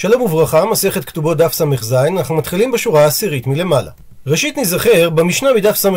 שלום וברכה, מסכת כתובות דף ס"ז, אנחנו מתחילים בשורה העשירית מלמעלה. ראשית נזכר במשנה מדף ס"ו,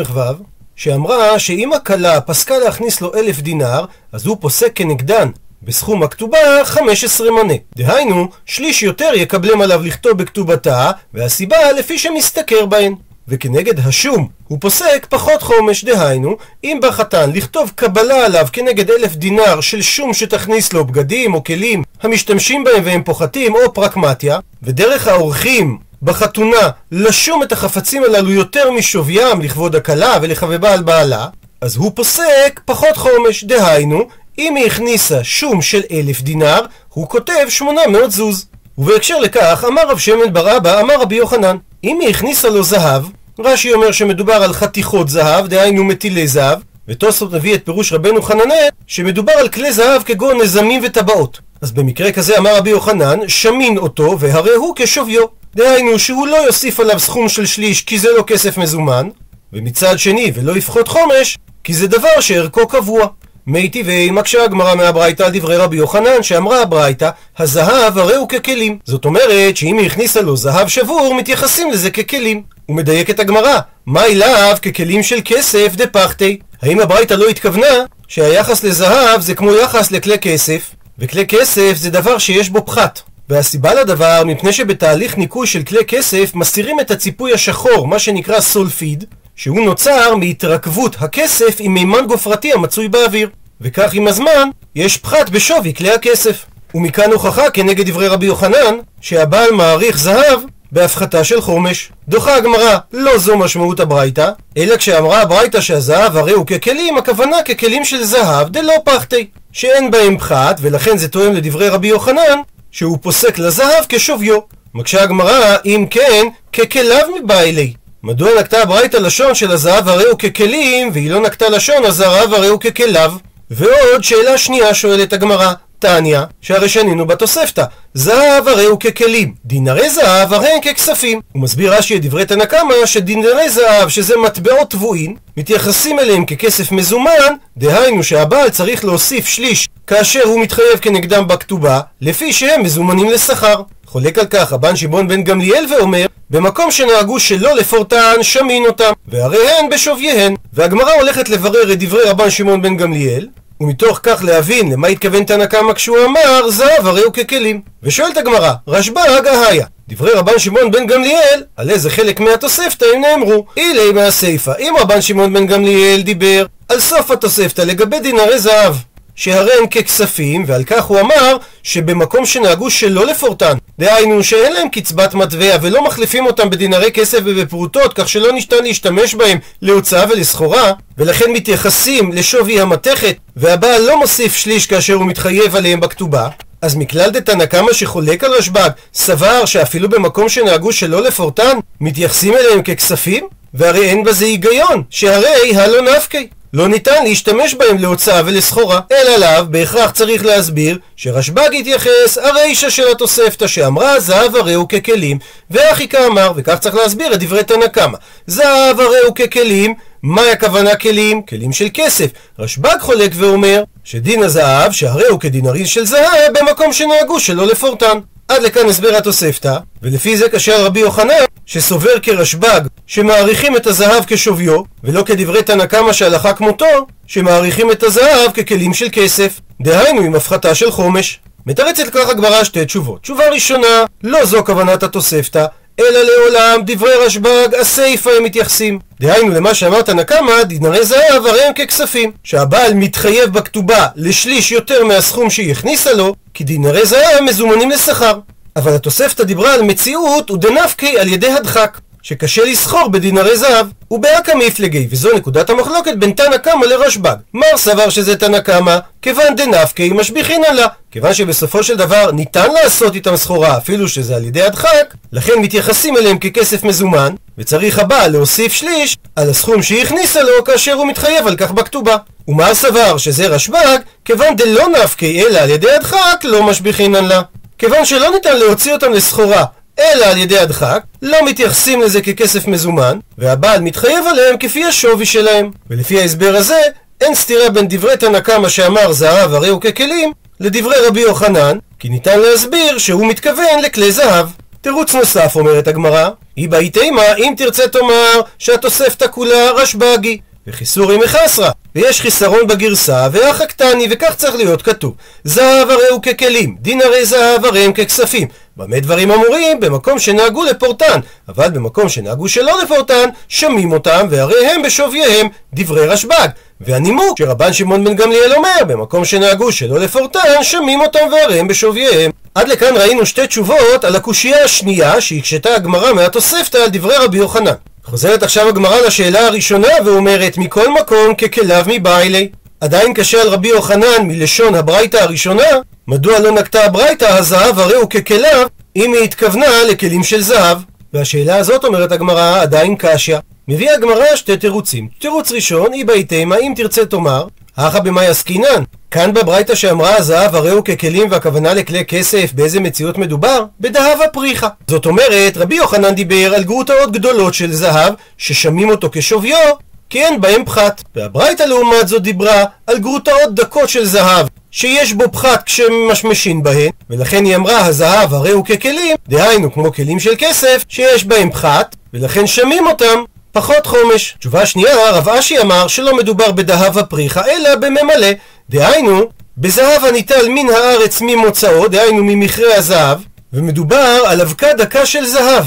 שאמרה שאם הכלה פסקה להכניס לו אלף דינר, אז הוא פוסק כנגדן בסכום הכתובה 15 מנה. דהיינו, שליש יותר יקבלם עליו לכתוב בכתובתה, והסיבה לפי שמשתכר בהן. וכנגד השום הוא פוסק פחות חומש, דהיינו, אם בא חתן לכתוב קבלה עליו כנגד אלף דינר של שום שתכניס לו בגדים או כלים המשתמשים בהם והם פוחתים או פרקמטיה, ודרך האורחים בחתונה לשום את החפצים הללו יותר משוויים לכבוד הכלה ולחבבה על בעלה, אז הוא פוסק פחות חומש, דהיינו, אם היא הכניסה שום של אלף דינר, הוא כותב שמונה מאות זוז. ובהקשר לכך, אמר רב שמן בר אבא, אמר רבי יוחנן, אם היא הכניסה לו זהב, רש"י אומר שמדובר על חתיכות זהב, דהיינו מטילי זהב, ותוספות מביא את פירוש רבנו חננאל, שמדובר על כלי זהב כגון נזמים וטבעות. אז במקרה כזה אמר רבי יוחנן, שמין אותו, והרי הוא כשוויו. דהיינו שהוא לא יוסיף עליו סכום של שליש כי זה לא כסף מזומן, ומצד שני ולא יפחות חומש, כי זה דבר שערכו קבוע. מי טבעי מקשה הגמרא מהברייתא על דברי רבי יוחנן שאמרה הברייתא הזהב הרי הוא ככלים זאת אומרת שאם היא הכניסה לו זהב שבור מתייחסים לזה ככלים. הוא מדייק את הגמרא מה אליו ככלים של כסף דפחתי האם הברייתא לא התכוונה שהיחס לזהב זה כמו יחס לכלי כסף? וכלי כסף זה דבר שיש בו פחת. והסיבה לדבר מפני שבתהליך ניקוי של כלי כסף מסתירים את הציפוי השחור מה שנקרא סולפיד שהוא נוצר מהתרכבות הכסף עם מימן גופרתי המצוי באוויר. וכך עם הזמן, יש פחת בשווי כלי הכסף. ומכאן הוכחה כנגד דברי רבי יוחנן, שהבעל מעריך זהב בהפחתה של חומש. דוחה הגמרא, לא זו משמעות הברייתא, אלא כשאמרה הברייתא שהזהב הרי הוא ככלים, הכוונה ככלים של זהב דלא פחתי, שאין בהם פחת, ולכן זה תואם לדברי רבי יוחנן, שהוא פוסק לזהב כשוויו. מקשה הגמרא, אם כן, ככליו מבעילי. מדוע נקטה הברייתא לשון של הזהב הרי הוא ככלים, והיא לא נקטה לשון הזהב הרי הוא ככליו? ועוד שאלה שנייה שואלת הגמרא, תניא, שהרי שנינו בתוספתא, זהב הרי הוא ככלים, דינרי זהב הרי הם ככספים. הוא מסביר רש"י את דברי תנא קמא שדינרי זהב, שזה מטבעות טבועים, מתייחסים אליהם ככסף מזומן, דהיינו שהבעל צריך להוסיף שליש כאשר הוא מתחייב כנגדם בכתובה, לפי שהם מזומנים לשכר. חולק על כך רבן שמעון בן גמליאל ואומר במקום שנהגו שלא לפורטן, שמין אותם, והרי הן בשוויהן. והגמרא הולכת לברר את דברי רבן שמעון בן גמליאל, ומתוך כך להבין למה התכוון תנא קמא כשהוא אמר זהב הרי הוא ככלים. ושואלת הגמרא, רשב"ג אהיה, דברי רבן שמעון בן גמליאל, על איזה חלק מהתוספתא הם נאמרו? אילי מהסיפא, אם רבן שמעון בן גמליאל דיבר על סוף התוספתא לגבי דינרי זהב שהרי הם ככספים, ועל כך הוא אמר שבמקום שנהגו שלא לפורטן, דהיינו שאין להם קצבת מטבע ולא מחליפים אותם בדינרי כסף ובפרוטות, כך שלא ניתן להשתמש בהם להוצאה ולסחורה, ולכן מתייחסים לשווי המתכת, והבעל לא מוסיף שליש כאשר הוא מתחייב עליהם בכתובה, אז מכלל דתנא קמא שחולק על רשב"ג, סבר שאפילו במקום שנהגו שלא לפורטן, מתייחסים אליהם ככספים? והרי אין בזה היגיון, שהרי הלא נפקי. לא ניתן להשתמש בהם להוצאה ולסחורה, אלא לאו בהכרח צריך להסביר שרשב"ג התייחס הרישא של התוספתא שאמרה זהב הרי הוא ככלים, ואחי כאמר, וכך צריך להסביר את דברי תנא קמא. זהב הרי הוא ככלים, מהי הכוונה כלים? כלים של כסף. רשב"ג חולק ואומר שדין הזהב שהרי הוא כדינריז של זהב במקום שנהגו שלא לפורטן. עד לכאן הסבר התוספתא, ולפי זה קשר רבי יוחנן, שסובר כרשב"ג, שמעריכים את הזהב כשוויו, ולא כדברי תנא קמא שהלכה כמותו, שמעריכים את הזהב ככלים של כסף, דהיינו עם הפחתה של חומש. מתרצת לכך הגמרא שתי תשובות. תשובה ראשונה, לא זו כוונת התוספתא, אלא לעולם דברי רשב"ג הסיפא הם מתייחסים. דהיינו למה שאמרת נקמה, דינרי זהב הרי הם ככספים. שהבעל מתחייב בכתובה לשליש יותר מהסכום שהיא הכניסה לו, כי דינרי זהב מזומנים לשכר. אבל התוספתא דיברה על מציאות ודנפקי על ידי הדחק. שקשה לסחור בדינרי זהב. ובאקא מפלגי, וזו נקודת המחלוקת בין תנא קמא לרשב"ג. מר סבר שזה תנא קמא, כיוון דנפקי משביחינן לה. כיוון שבסופו של דבר ניתן לעשות איתם סחורה, אפילו שזה על ידי הדחק, לכן מתייחסים אליהם ככסף מזומן, וצריך הבעל להוסיף שליש על הסכום שהיא הכניסה לו כאשר הוא מתחייב על כך בכתובה. ומה סבר שזה רשב"ג, כיוון דלא נפקי אלא על ידי הדחק, לא משביחינן לה. כיוון שלא ניתן להוציא אותם לסחורה אלא על ידי הדחק, לא מתייחסים לזה ככסף מזומן, והבעל מתחייב עליהם כפי השווי שלהם. ולפי ההסבר הזה, אין סתירה בין דברי תנא קמא שאמר זהב הרי הוא ככלים, לדברי רבי יוחנן, כי ניתן להסביר שהוא מתכוון לכלי זהב. תירוץ נוסף אומרת הגמרא, היא באיתימה אם תרצה תאמר שהתוספתא כולה רשב"גי וחיסורי מחסרה ויש חיסרון בגרסה ואחא קטני וכך צריך להיות כתוב. זהב הרי הוא ככלים דין הרי זהב הרי הם ככספים. במה דברים אמורים? במקום שנהגו לפורטן. אבל במקום שנהגו שלא לפורטן שמים אותם והרי הם בשווייהם דברי רשב"ג. והנימוק שרבן שמעון בן גמליאל אומר במקום שנהגו שלא לפורטן שמים אותם והרי הם בשווייהם. עד לכאן ראינו שתי תשובות על הקושייה השנייה שהקשתה הגמרא מהתוספתא על דברי רבי יוחנן חוזרת עכשיו הגמרא לשאלה הראשונה ואומרת מכל מקום ככליו מבעילי. עדיין קשה על רבי יוחנן מלשון הברייתא הראשונה מדוע לא נקטה הברייתא הזהב הרי הוא ככליו אם היא התכוונה לכלים של זהב. והשאלה הזאת אומרת הגמרא עדיין קשיא. מביאה הגמרא שתי תירוצים. תירוץ ראשון היא בהתאמה אם תרצה תאמר הכא במאי עסקינן כאן בברייתא שאמרה הזהב הרי הוא ככלים והכוונה לכלי כסף באיזה מציאות מדובר? בדהבה פריחה. זאת אומרת, רבי יוחנן דיבר על גרוטאות גדולות של זהב ששמים אותו כשוויו כי אין בהם פחת. והברייתא לעומת זאת דיברה על גרוטאות דקות של זהב שיש בו פחת כשמשמשין בהן ולכן היא אמרה הזהב הרי הוא ככלים דהיינו כמו כלים של כסף שיש בהם פחת ולכן שמים אותם פחות חומש. תשובה שנייה, רב אשי אמר שלא מדובר בדהבה פריחה, אלא בממלא. דהיינו, בזהב הניטל מן הארץ ממוצאו, דהיינו ממכרה הזהב, ומדובר על אבקה דקה של זהב.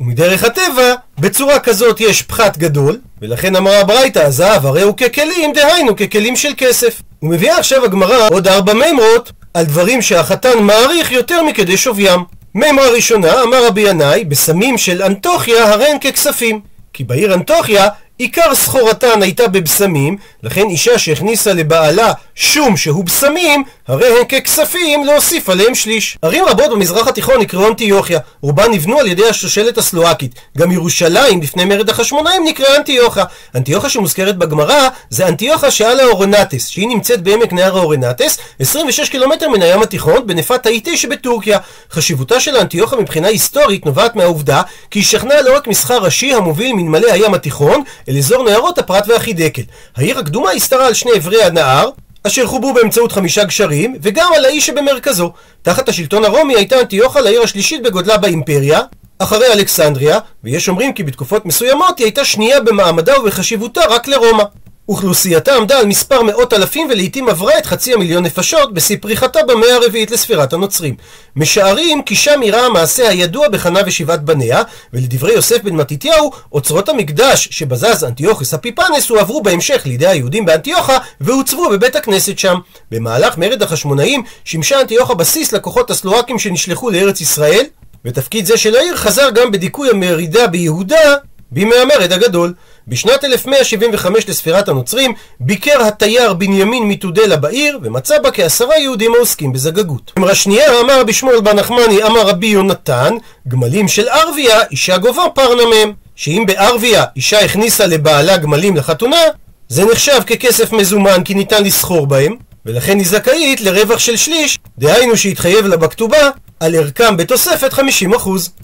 ומדרך הטבע, בצורה כזאת יש פחת גדול, ולכן אמרה הברייתא, הזהב הרי הוא ככלים, דהיינו ככלים של כסף. ומביאה עכשיו הגמרא עוד ארבע מימרות על דברים שהחתן מעריך יותר מכדי שוויים. מימרה ראשונה, אמר רבי ינאי, בסמים של אנטוכיה הרי הן ככספים. כי בעיר אנטוכיה עיקר סחורתן הייתה בבשמים, לכן אישה שהכניסה לבעלה שום שהוא בשמים, הרי הן ככספים להוסיף עליהם שליש. ערים רבות במזרח התיכון נקראו אנטיוכיה, רובן נבנו על ידי השושלת הסלואקית. גם ירושלים לפני מרד החשמונאים נקראה אנטיוכה. אנטיוכה שמוזכרת בגמרא זה אנטיוכה שעל האורנטס, שהיא נמצאת בעמק נהר האורנטס, 26 קילומטר מן הים התיכון, בנפת האיטי שבטורקיה. חשיבותה של האנטיוכה מבחינה היסטורית נובעת מהעובדה כי היא שכנה לא רק מסחר ראשי המוביל מנמלי הים התיכון, אל אזור נהרות הפרת והחידקל. העיר הקדומה הסתרה על שני עברי הנהר, אשר חוברו באמצעות חמישה גשרים, וגם על האי שבמרכזו. תחת השלטון הרומי הייתה אנטיוכה לעיר השלישית בגודלה באימפריה, אחרי אלכסנדריה, ויש אומרים כי בתקופות מסוימות היא הייתה שנייה במעמדה ובחשיבותה רק לרומא. אוכלוסייתה עמדה על מספר מאות אלפים ולעיתים עברה את חצי המיליון נפשות בשיא פריחתה במאה הרביעית לספירת הנוצרים. משערים כי שם אירע המעשה הידוע בחנה ושבעת בניה, ולדברי יוסף בן מתתיהו, אוצרות המקדש שבזז אנטיוכוס אפיפנס הועברו בהמשך לידי היהודים באנטיוכה והוצבו בבית הכנסת שם. במהלך מרד החשמונאים שימשה אנטיוכה בסיס לכוחות הסלואקים שנשלחו לארץ ישראל, ותפקיד זה של העיר חזר גם בדיכוי המרידה ביהודה בימי המרד הגדול. בשנת 1175 לספירת הנוצרים ביקר התייר בנימין מתודלה בעיר ומצא בה כעשרה יהודים העוסקים בזגגות. אמרה שנייה אמר רבי שמואל בר נחמני אמר רבי יונתן גמלים של ערביה אישה גובה פרנה מהם שאם בערביה אישה הכניסה לבעלה גמלים לחתונה זה נחשב ככסף מזומן כי ניתן לסחור בהם ולכן היא זכאית לרווח של שליש, דהיינו שהתחייב לה בכתובה על ערכם בתוספת 50%.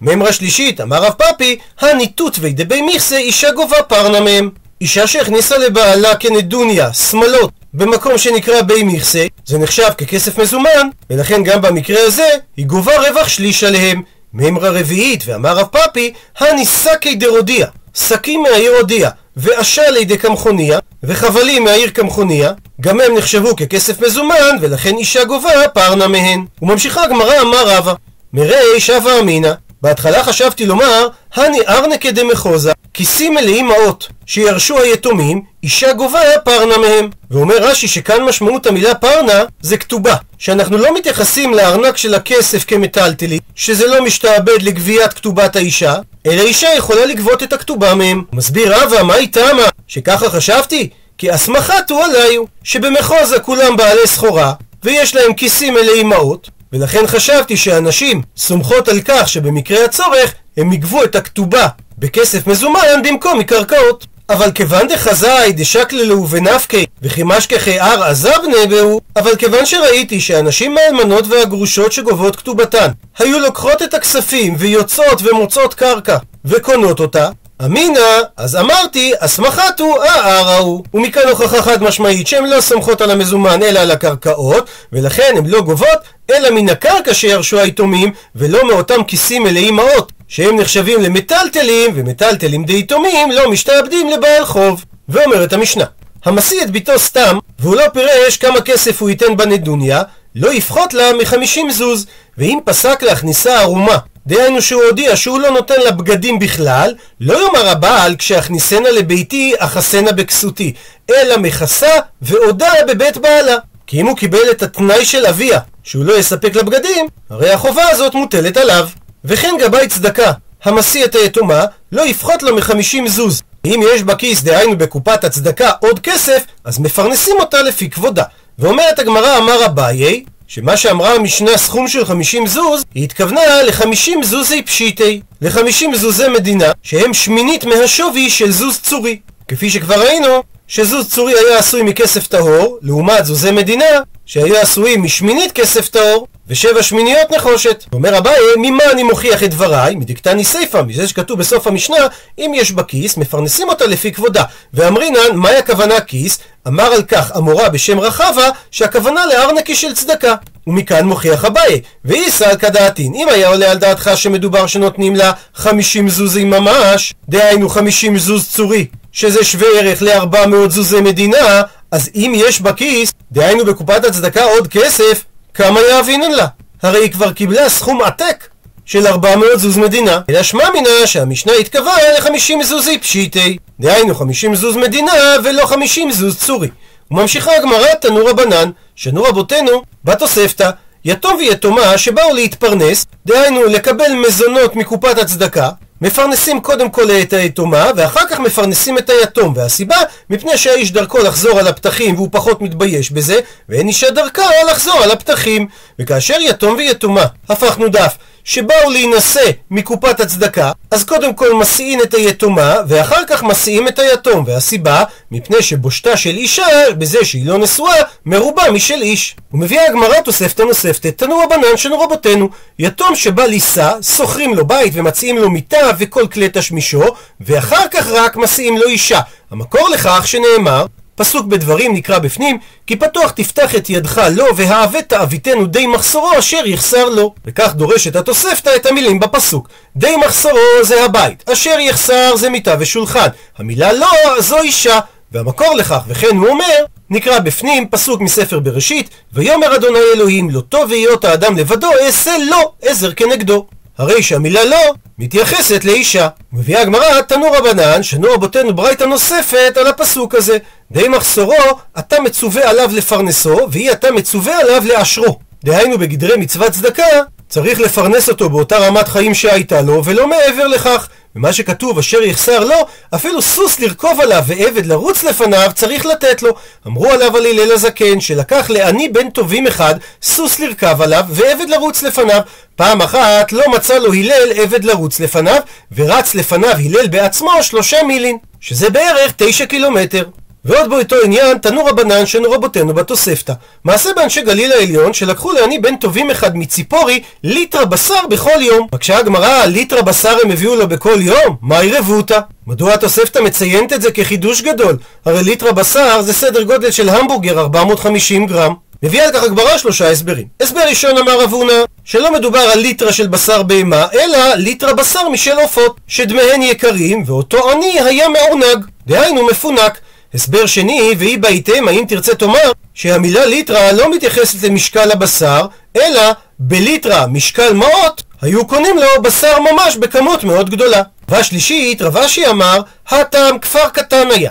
מימרה שלישית, אמר רב פאפי, הניתות וידבי מכסה אישה גובה פרנה מהם. אישה שהכניסה לבעלה כנדוניה, שמלות, במקום שנקרא בי מכסה, זה נחשב ככסף מזומן, ולכן גם במקרה הזה היא גובה רווח שליש עליהם. מימרה רביעית, ואמר רב פאפי, הניסקי דרודיה, שקים מהעיר הודיע, ואשה לידי קמחוניה, וחבלים מהעיר קמחוניה, גם הם נחשבו ככסף מזומן, ולכן אישה גובה פרנה מהן. וממשיכה הגמרא אמר רבא, מרי שווה אמינא, בהתחלה חשבתי לומר, הני ארנקה דמחוזה, כיסים מלאים מעות, שירשו היתומים, אישה גובה פרנה מהם. ואומר רש"י שכאן משמעות המילה פרנה זה כתובה, שאנחנו לא מתייחסים לארנק של הכסף כמטלטלי, שזה לא משתעבד לגביית כתובת האישה, אלא אישה יכולה לגבות את הכתובה מהם. מסביר רבא, מה היא תמה? שככה חשבתי? כי אסמכת הוא עליו, שבמחוזה כולם בעלי סחורה, ויש להם כיסים מלאים מעות, ולכן חשבתי שאנשים סומכות על כך שבמקרה הצורך הם יגבו את הכתובה בכסף מזומן במקום מקרקעות. אבל כיוון דחזאי דשקללו ונפקי וחימשכחי הר עזבנה בהו, אבל כיוון שראיתי שאנשים מהאלמנות והגרושות שגובות כתובתן היו לוקחות את הכספים ויוצאות ומוצאות קרקע וקונות אותה, אמינא, אז אמרתי, הסמכתו הערא הוא. ומכאן הוכחה חד משמעית שהן לא סומכות על המזומן אלא על הקרקעות, ולכן הן לא גובות אלא מן הקרקע שירשו היתומים, ולא מאותם כיסים מלאי מעות, שהם נחשבים למטלטלים, ומטלטלים דיתומים לא משתעבדים לבעל חוב. ואומרת המשנה, המשיא את ביתו סתם, והוא לא פירש כמה כסף הוא ייתן בנדוניה, לא יפחות לה מחמישים זוז, ואם פסק להכניסה ערומה, דהיינו שהוא הודיע שהוא לא נותן לה בגדים בכלל, לא יאמר הבעל כשאכניסנה לביתי אחסנה בכסותי, אלא מכסה ועודה בבית בעלה. כי אם הוא קיבל את התנאי של אביה, שהוא לא יספק לה בגדים, הרי החובה הזאת מוטלת עליו. וכן גבאי צדקה, המשיא את היתומה, לא יפחות לה מחמישים זוז. אם יש בכיס, דהיינו בקופת הצדקה, עוד כסף, אז מפרנסים אותה לפי כבודה. ואומרת הגמרא, אמר אביי, שמה שאמרה המשנה סכום של 50 זוז, היא התכוונה ל-50 זוזי פשיטי, ל-50 זוזי מדינה, שהם שמינית מהשווי של זוז צורי. כפי שכבר ראינו, שזוז צורי היה עשוי מכסף טהור, לעומת זוזי מדינה, שהיו עשויים משמינית כסף טהור, ושבע שמיניות נחושת. אומר אביי, ממה אני מוכיח את דבריי? מדקתני סיפא, מזה שכתוב בסוף המשנה, אם יש בה כיס, מפרנסים אותה לפי כבודה. ואמרינן, מהי הכוונה כיס? אמר על כך אמורה בשם רחבה, שהכוונה לארנקי של צדקה. ומכאן מוכיח אביי, ואיסא על כדעתין, אם היה עולה על דעתך שמדובר שנותנים לה חמישים זוזים ממש, דהיינו חמישים זוז צורי, שזה שווה ערך לארבע מאות זוזי מדינה, אז אם יש בכיס, דהיינו בקופת הצדקה עוד כסף, כמה יאבינן לה? הרי היא כבר קיבלה סכום עתק של 400 זוז מדינה, אלא שמע מינה שהמשנה התקבעה ל-50 זוזי פשיטי, דהיינו 50 זוז מדינה ולא 50 זוז צורי. וממשיכה הגמרא תנו רבנן, שנו רבותינו בתוספתא, יתום ויתומה שבאו להתפרנס, דהיינו לקבל מזונות מקופת הצדקה, מפרנסים קודם כל את היתומה, ואחר כך מפרנסים את היתום. והסיבה, מפני שהאיש דרכו לחזור על הפתחים והוא פחות מתבייש בזה, ואין אישה דרכה לחזור על הפתחים. וכאשר יתום ויתומה, הפכנו דף, שבאו להינשא מקופת הצדקה, אז קודם כל מסיעים את היתומה, ואחר כך מסיעים את היתום. והסיבה, מפני שבושתה של אישה, בזה שהיא לא נשואה, מרובה משל איש. ומביאה הגמרא תוספתא נוספת, תנו רבנן שנו רבותינו, יתום שבא לישא, שוכרים לו בית ומציעים לו מיטה וכל כלי תשמישו, ואחר כך רק מסיעים לו אישה. המקור לכך שנאמר, פסוק בדברים נקרא בפנים, כי פתוח תפתח את ידך לו והעבט תעביתנו די מחסורו אשר יחסר לו. וכך דורשת התוספתא את המילים בפסוק. די מחסורו זה הבית, אשר יחסר זה מיטה ושולחן. המילה לא זו אישה. והמקור לכך, וכן הוא אומר, נקרא בפנים פסוק מספר בראשית, ויאמר אדוני אלוהים לא טוב היות האדם לבדו אעשה לו עזר כנגדו. הרי שהמילה לא מתייחסת לאישה. מביאה הגמרא, תנו רבנן, שנו רבותינו ברייתא נוספת על הפסוק הזה. די מחסורו, אתה מצווה עליו לפרנסו, ואי אתה מצווה עליו לאשרו. דהיינו בגדרי מצוות צדקה, צריך לפרנס אותו באותה רמת חיים שהייתה לו, ולא מעבר לכך. ומה שכתוב אשר יחסר לו, אפילו סוס לרכוב עליו ועבד לרוץ לפניו צריך לתת לו. אמרו עליו על הלל הזקן, שלקח לעני בן טובים אחד, סוס לרכב עליו ועבד לרוץ לפניו. פעם אחת לא מצא לו הלל עבד לרוץ לפניו, ורץ לפניו הלל בעצמו שלושה מילין, שזה בערך תשע קילומטר. ועוד באותו עניין, תנו רבנן שנו רבותינו בתוספתא. מעשה באנשי גליל העליון, שלקחו לעני בן טובים אחד מציפורי, ליטרה בשר בכל יום. מקשה הגמרא, ליטרה בשר הם הביאו לו בכל יום? מה ירבותא? מדוע התוספתא מציינת את זה כחידוש גדול? הרי ליטרה בשר זה סדר גודל של המבורגר 450 גרם. מביאה על כך הגמרא שלושה הסברים. הסבר ראשון אמר רב הונא, שלא מדובר על ליטרה של בשר בהמה, אלא ליטרה בשר משל עופות, שדמיהן יקרים, ואותו עני היה מעונג, דהיינו מפונק. הסבר שני, והיא בהיתם, האם תרצה תאמר, שהמילה ליטרה לא מתייחסת למשקל הבשר, אלא בליטרה משקל מעות, היו קונים לו בשר ממש בכמות מאוד גדולה. והשלישית, רב אשי אמר, הטעם כפר קטן היה.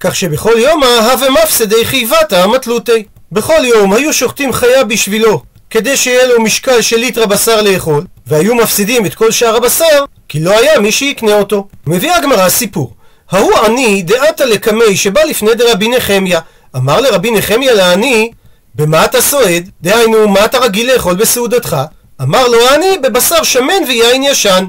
כך שבכל יומא הווה מפסדי חייבתא מתלותי. בכל יום היו שוחטים חיה בשבילו, כדי שיהיה לו משקל של ליטרה בשר לאכול, והיו מפסידים את כל שאר הבשר, כי לא היה מי שיקנה אותו. מביאה הגמרא סיפור. ההוא עני דעתה לקמי שבא לפני דרבי נחמיה. אמר לרבי נחמיה לעני, במה אתה סועד? דהיינו, מה אתה רגיל לאכול בסעודתך? אמר לו העני, בבשר שמן ויין ישן.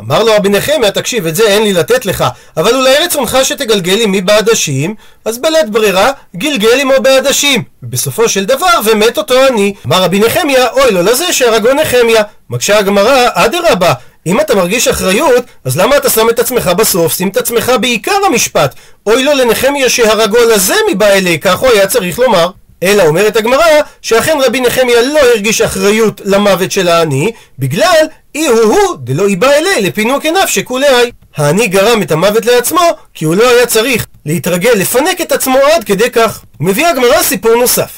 אמר לו רבי נחמיה, תקשיב, את זה אין לי לתת לך, אבל אולי רצונך שתגלגל עמי בעדשים, אז בלית ברירה, גלגל עמו בעדשים. ובסופו של דבר, ומת אותו עני. אמר רבי נחמיה, אוי לו לזה שהרגו נחמיה. מקשה הגמרא, אדרבה, אם אתה מרגיש אחריות, אז למה אתה שם את עצמך בסוף? שים את עצמך בעיקר המשפט. אוי לו לנחמיה שהרגו לזה מבא אלי, כך הוא היה צריך לומר. אלא אומרת הגמרא, שאכן רבי נחמיה לא הרגיש אחריות למוות של העני, בגלל אי הוא הוא דלא איבא אלי לפינוק עיניו שכולי. העני גרם את המוות לעצמו, כי הוא לא היה צריך להתרגל לפנק את עצמו עד כדי כך. מביאה הגמרא סיפור נוסף.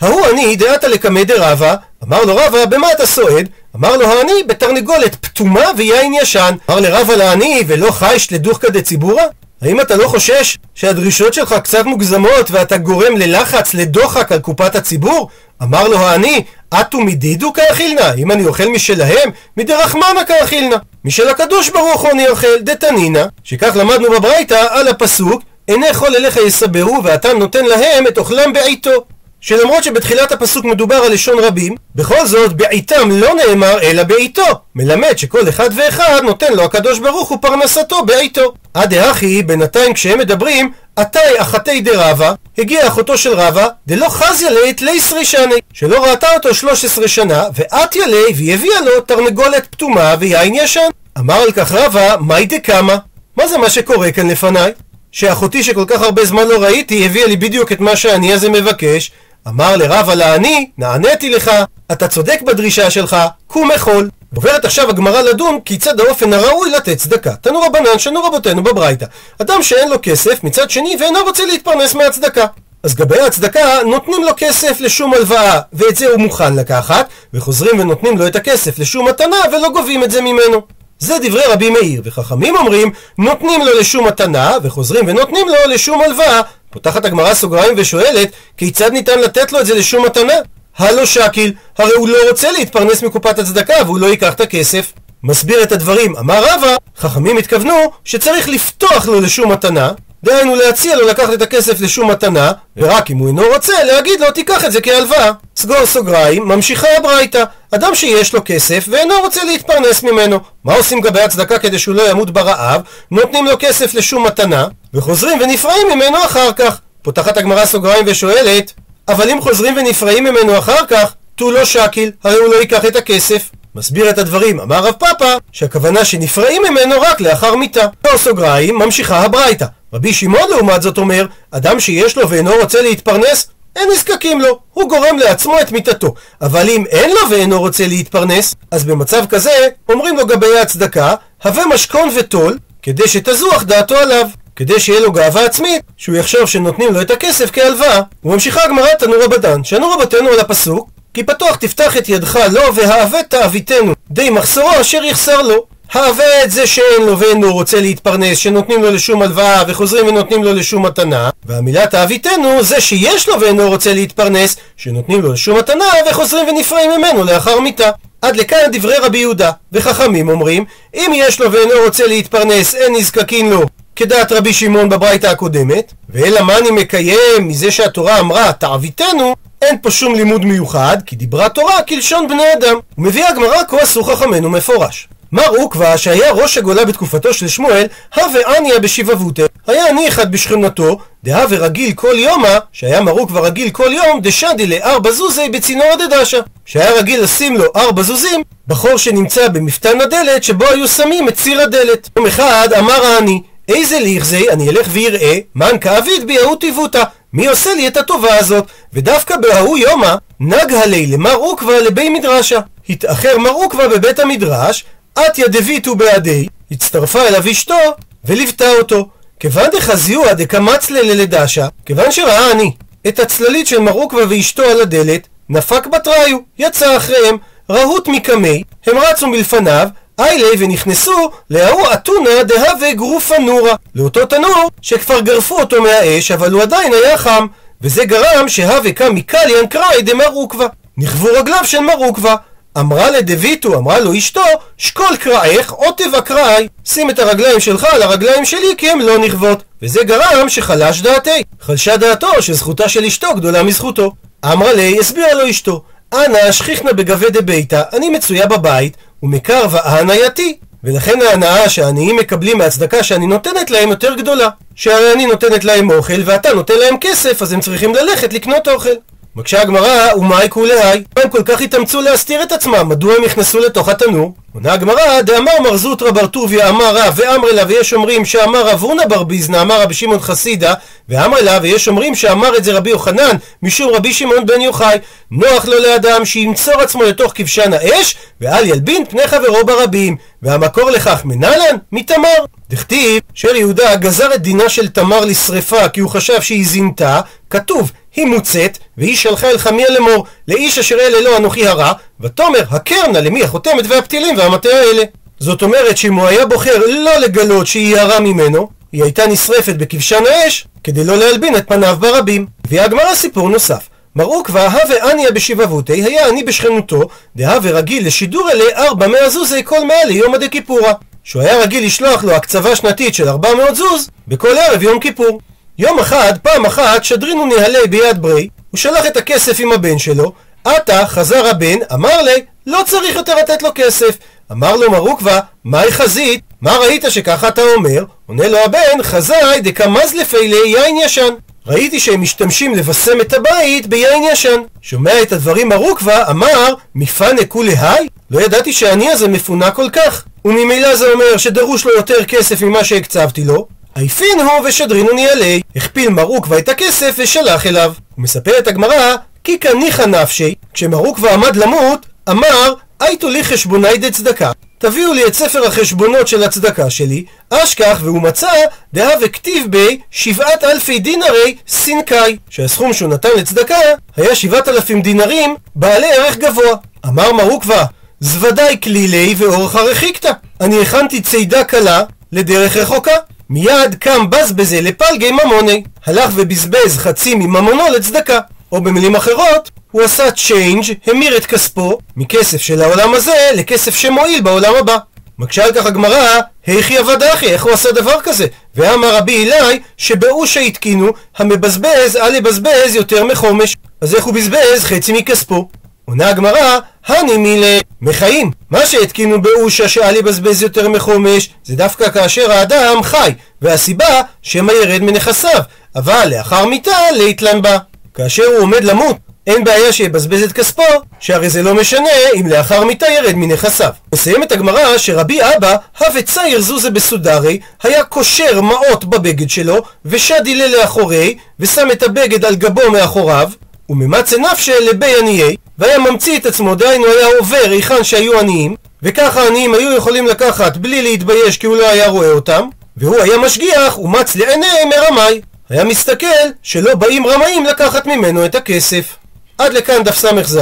ההוא עני דעתה לקמא דרבה, אמר לו רבא, במה אתה סועד? אמר לו העני, בתרנגולת פתומה ויין ישן. אמר לרבא לעני, ולא חייש לדוחקא דציבורא? האם אתה לא חושש שהדרישות שלך קצת מוגזמות ואתה גורם ללחץ, לדוחק על קופת הציבור? אמר לו העני, אטו מדידו כאכילנא? אם אני אוכל משלהם, מדרחמנא כאכילנא. משל הקדוש ברוך הוא אני אוכל, דתנינא, שכך למדנו בברייתא על הפסוק, עיני כל אליך יסברו ואתה נותן להם את אוכלם בעיתו. שלמרות שבתחילת הפסוק מדובר על לשון רבים, בכל זאת בעיתם לא נאמר אלא בעיתו, מלמד שכל אחד ואחד נותן לו הקדוש ברוך הוא פרנסתו בעיתו. עד דאחי, בינתיים כשהם מדברים, עתי אחתי דרבה, הגיעה אחותו של רבה, דלא חזיה ליה תליסרי שני, שלא ראתה אותו 13 שנה, ואתיה ליה, והיא הביאה לו תרנגולת פתומה ויין ישן. אמר על כך רבה, מאי דקמה? מה זה מה שקורה כאן לפניי? שאחותי שכל כך הרבה זמן לא ראיתי, הביאה לי בדיוק את מה שאני הזה מבקש, אמר לרבה לעני, נעניתי לך, אתה צודק בדרישה שלך, קום אכול. עוברת עכשיו הגמרא לדון כיצד האופן הראוי לתת צדקה. תנו רבנן שנו רבותינו בברייתא. אדם שאין לו כסף מצד שני ואינו רוצה להתפרנס מהצדקה. אז גבי הצדקה נותנים לו כסף לשום הלוואה ואת זה הוא מוכן לקחת וחוזרים ונותנים לו את הכסף לשום מתנה ולא גובים את זה ממנו. זה דברי רבי מאיר, וחכמים אומרים נותנים לו לשום מתנה וחוזרים ונותנים לו לשום הלוואה פותחת הגמרא סוגריים ושואלת, כיצד ניתן לתת לו את זה לשום מתנה? הלו שקיל, הרי הוא לא רוצה להתפרנס מקופת הצדקה והוא לא ייקח את הכסף. מסביר את הדברים, אמר רבא, חכמים התכוונו שצריך לפתוח לו לשום מתנה, דהיינו להציע לו לקחת את הכסף לשום מתנה, ורק אם הוא אינו רוצה, להגיד לו תיקח את זה כהלוואה. סגור סוגריים, ממשיכה הברייתא. אדם שיש לו כסף ואינו רוצה להתפרנס ממנו. מה עושים גבי הצדקה כדי שהוא לא ימות ברעב? נותנים לו כסף לשום מתנה, וחוזרים ונפרעים ממנו אחר כך. פותחת הגמרא סוגריים ושואלת, אבל אם חוזרים ונפרעים ממנו אחר כך, תו לא שקיל, הרי הוא לא ייקח את הכסף. מסביר את הדברים, אמר רב פאפא, שהכוונה שנפרעים ממנו רק לאחר מיתה. או סוגריים, ממשיכה הברייתא. רבי שמעון לעומת זאת אומר, אדם שיש לו ואינו רוצה להתפרנס, אין נזקקים לו, הוא גורם לעצמו את מיתתו. אבל אם אין לו ואינו רוצה להתפרנס, אז במצב כזה, אומרים לו גבי הצדקה, הווה משכון וטול, כדי שתזוח דעתו עליו. כדי שיהיה לו גאווה עצמית, שהוא יחשוב שנותנים לו את הכסף כהלוואה. וממשיכה הגמרא תנו רבדן, שענו רבתנו על הפסוק, כי פתוח תפתח את ידך לו והאבד תאוויתנו די מחסורו אשר יחסר לו. האבד זה שאין לו ואינו רוצה להתפרנס, שנותנים לו לשום הלוואה וחוזרים ונותנים לו לשום מתנה, והמילה תאוויתנו זה שיש לו ואינו רוצה להתפרנס, שנותנים לו לשום מתנה וחוזרים ונפרעים ממנו לאחר מיתה. עד לכאן דברי רבי יהודה, וחכמים אומרים, אם יש לו ואינו רוצה להתפרנס, אין נזקקין לו, כדעת רבי שמעון בברייתא הקודמת, ואלא מה אני מקיים מזה שהתורה אמרה תעוויתנו, אין פה שום לימוד מיוחד, כי דיברה תורה כלשון בני אדם. ומביאה הגמרא כה עשו חכמינו מפורש. מר עוקבא, שהיה ראש הגולה בתקופתו של שמואל, הווה עניה בשיבבותא. היה עני אחד בשכנתו, דהווה רגיל כל יומא, שהיה מר עוקבא רגיל כל יום, דשדי לארבע זוזי בצינור דדשה. שהיה רגיל לשים לו ארבע זוזים בחור שנמצא במפתן הדלת, שבו היו שמים את ציר הדלת. יום אחד אמר העני, איזה ליכזי אני אלך ויראה, מן כאביד בי ההוא טיבותא. מי עושה לי את הטובה הזאת? ודווקא בהוא יומא, נג הלי למר עוקבא לבי מדרשה. התאחר מר עוקבא בבית המדרש, אתיה דביתו בעדי, הצטרפה אליו אשתו, וליוותה אותו. כיוון דחזיוה דקמצלה ללדשה, כיוון שראה אני את הצללית של מר עוקבא ואשתו על הדלת, נפק בתראיו, יצא אחריהם, רהוט מקמי, הם רצו מלפניו, איילי ונכנסו להוא אתונה דהווה גרופה נורה, לאותו תנור שכבר גרפו אותו מהאש, אבל הוא עדיין היה חם, וזה גרם שהווה קם מקליאן קראי דמר עוקבא. נכוו רגליו של מר עוקבא. אמרה לדויטו, אמרה לו אשתו, שקול קראך או תבקראי. שים את הרגליים שלך על הרגליים שלי כי הן לא נכוות. וזה גרם שחלש דעתי. חלשה דעתו שזכותה של אשתו גדולה מזכותו. אמרה לי, הסבירה לו אשתו, אנא שכיחנה בגבי דביתא, אני מצויה בבית, ומקר והנאייתי. ולכן ההנאה שהעניים מקבלים מהצדקה שאני נותנת להם יותר גדולה. שהרי אני נותנת להם אוכל ואתה נותן להם כסף, אז הם צריכים ללכת לקנות אוכל. מקשה הגמרא, ומאי כולי? הם כל כך התאמצו להסתיר את עצמם? מדוע הם נכנסו לתוך התנור? עונה הגמרא, דאמר מר זוטרא בר טוביה אמר רב ואמר לה ויש אומרים שאמר רב הונא בר ביזנא אמר רבי שמעון חסידה ואמר לה ויש אומרים שאמר את זה רבי יוחנן משום רבי שמעון בן יוחאי נוח לו לאדם שימצור עצמו לתוך כבשן האש ואל ילבין פני חברו ברבים והמקור לכך מנהלן? מתמר דכתיב שר יהודה גזר את דינה של תמר לשרפה כי הוא חשב שהיא זינתה כתוב היא מוצאת, והיא שלחה אל חמיה לאמור, לאיש אשר אלה לו אנוכי הרע, ותאמר, הכר נא למי החותמת והפתילים והמטה האלה. זאת אומרת שאם הוא היה בוחר לא לגלות שהיא הרע ממנו, היא הייתה נשרפת בכבשן האש, כדי לא להלבין את פניו ברבים. והגמרא סיפור נוסף. מראו כבר הווה עניה בשבבותי, היה עני בשכנותו, דהווה רגיל לשידור אלה ארבע מאה זוזי כל מאה ליום עדי כיפורה. שהוא היה רגיל לשלוח לו הקצבה שנתית של ארבע מאות זוז בכל ערב יום כיפור. יום אחד, פעם אחת, שדרינו נהלה ביד ברי, הוא שלח את הכסף עם הבן שלו, עתה חזר הבן, אמר לי, לא צריך יותר לתת לו כסף. אמר לו מרוקווה, מהי חזית? מה ראית שככה אתה אומר? עונה לו הבן, חזאי דקמז לפיילי יין ישן. ראיתי שהם משתמשים לבשם את הבית ביין ישן. שומע את הדברים מרוקווה, אמר, מפנה כולי היי? לא ידעתי שהעני הזה מפונה כל כך. וממילא זה אומר שדרוש לו יותר כסף ממה שהקצבתי לו, היפין הוא ושדרינו ניאלי. הכפיל מרוקווה את הכסף ושלח אליו. ומספרת הגמרא, כי כניחא נפשי, כשמרוקווה עמד למות, אמר, הייתו לי חשבוני דצדקה. תביאו לי את ספר החשבונות של הצדקה שלי, אשכח והוא מצא דהוה כתיב ביה שבעת אלפי דינרי סיאנקי, שהסכום שהוא נתן לצדקה היה שבעת אלפים דינרים בעלי ערך גבוה. אמר מר עוקבא, זוודאי קלילי ואורחא רחיקתא. אני הכנתי צידה קלה לדרך רחוקה. מיד קם בזבזיה לפלגיה ממוניה. הלך ובזבז חצי מממונו לצדקה. או במילים אחרות, הוא עשה change, המיר את כספו, מכסף של העולם הזה לכסף שמועיל בעולם הבא. מקשה על כך הגמרא, היכי עבד אחי, איך הוא עשה דבר כזה? ואמר רבי אלי, שבאושה התקינו, המבזבז אל יבזבז יותר מחומש. אז איך הוא בזבז חצי מכספו? עונה הגמרא, הני מילה מחיים. מה שהתקינו באושה שאל יבזבז יותר מחומש, זה דווקא כאשר האדם חי, והסיבה שמא ירד מנכסיו, אבל לאחר מיתה ליתלן בה. כאשר הוא עומד למות, אין בעיה שיבזבז את כספו, שהרי זה לא משנה אם לאחר מיתה ירד מנכסיו. מסיימת הגמרא שרבי אבא, הווה צייר זוזה בסודרי, היה קושר מעות בבגד שלו, ושד הלל לאחורי, ושם את הבגד על גבו מאחוריו, וממצה נפשה לבי עניי, והיה ממציא את עצמו, דהיינו היה עובר היכן שהיו עניים, וככה העניים היו יכולים לקחת בלי להתבייש כי הוא לא היה רואה אותם, והוא היה משגיח ומץ לעיני מרמאי. היה מסתכל שלא באים רמאים לקחת ממנו את הכסף. עד לכאן דף ס"ז.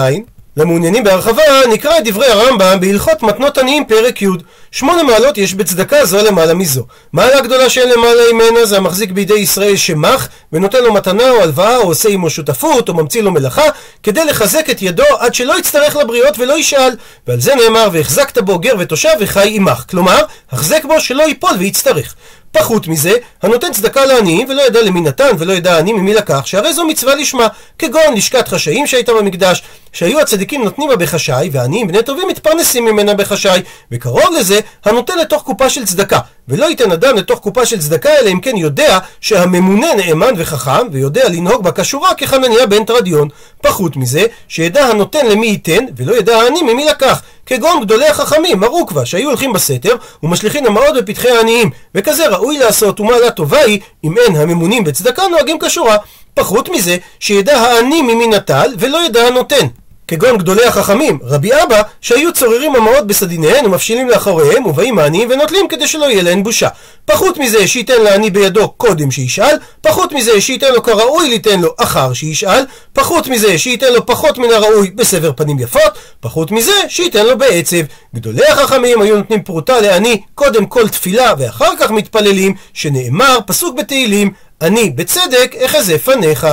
למעוניינים בהרחבה נקרא את דברי הרמב"ם בהלכות מתנות עניים פרק י' שמונה מעלות יש בצדקה זו למעלה מזו. מעלה גדולה שאין למעלה ממנה זה המחזיק בידי ישראל שמח ונותן לו מתנה או הלוואה או עושה עמו שותפות או ממציא לו מלאכה כדי לחזק את ידו עד שלא יצטרך לבריות ולא ישאל. ועל זה נאמר והחזקת בו גר ותושב וחי עמך כלומר החזק בו שלא ייפול ויצטרך פחות מזה, הנותן צדקה לעניים ולא ידע למי נתן ולא ידע עני ממי לקח, שהרי זו מצווה לשמה, כגון לשכת חשאים שהייתה במקדש, שהיו הצדיקים נותנים בה בחשאי, והעניים בני טובים מתפרנסים ממנה בחשאי, וקרוב לזה, הנותן לתוך קופה של צדקה, ולא ייתן אדם לתוך קופה של צדקה, אלא אם כן יודע שהממונה נאמן וחכם, ויודע לנהוג בה כשורה כחנניה בן תרדיון. פחות מזה, שידע הנותן למי ייתן, ולא ידע העני ממי לקח. כגון גדולי החכמים, מרוקווה, שהיו הולכים בסתר ומשליכים המעות בפתחי העניים, וכזה ראוי לעשות ומעלה טובה היא, אם אין הממונים בצדקה נוהגים כשורה. פחות מזה, שידע העני ממי נטל, ולא ידע הנותן. כגון גדולי החכמים, רבי אבא, שהיו צוררים המעות בסדיניהן ומפשילים לאחוריהם, ובאים העניים ונוטלים כדי שלא יהיה להן בושה. פחות מזה שייתן לעני בידו קודם שישאל, פחות מזה שייתן לו כראוי ליתן לו אחר שישאל, פחות מזה שייתן לו פחות מן הראוי בסבר פנים יפות, פחות מזה שייתן לו בעצב. גדולי החכמים היו נותנים פרוטה לעני קודם כל תפילה ואחר כך מתפללים, שנאמר פסוק בתהילים, אני בצדק אחזה פניך.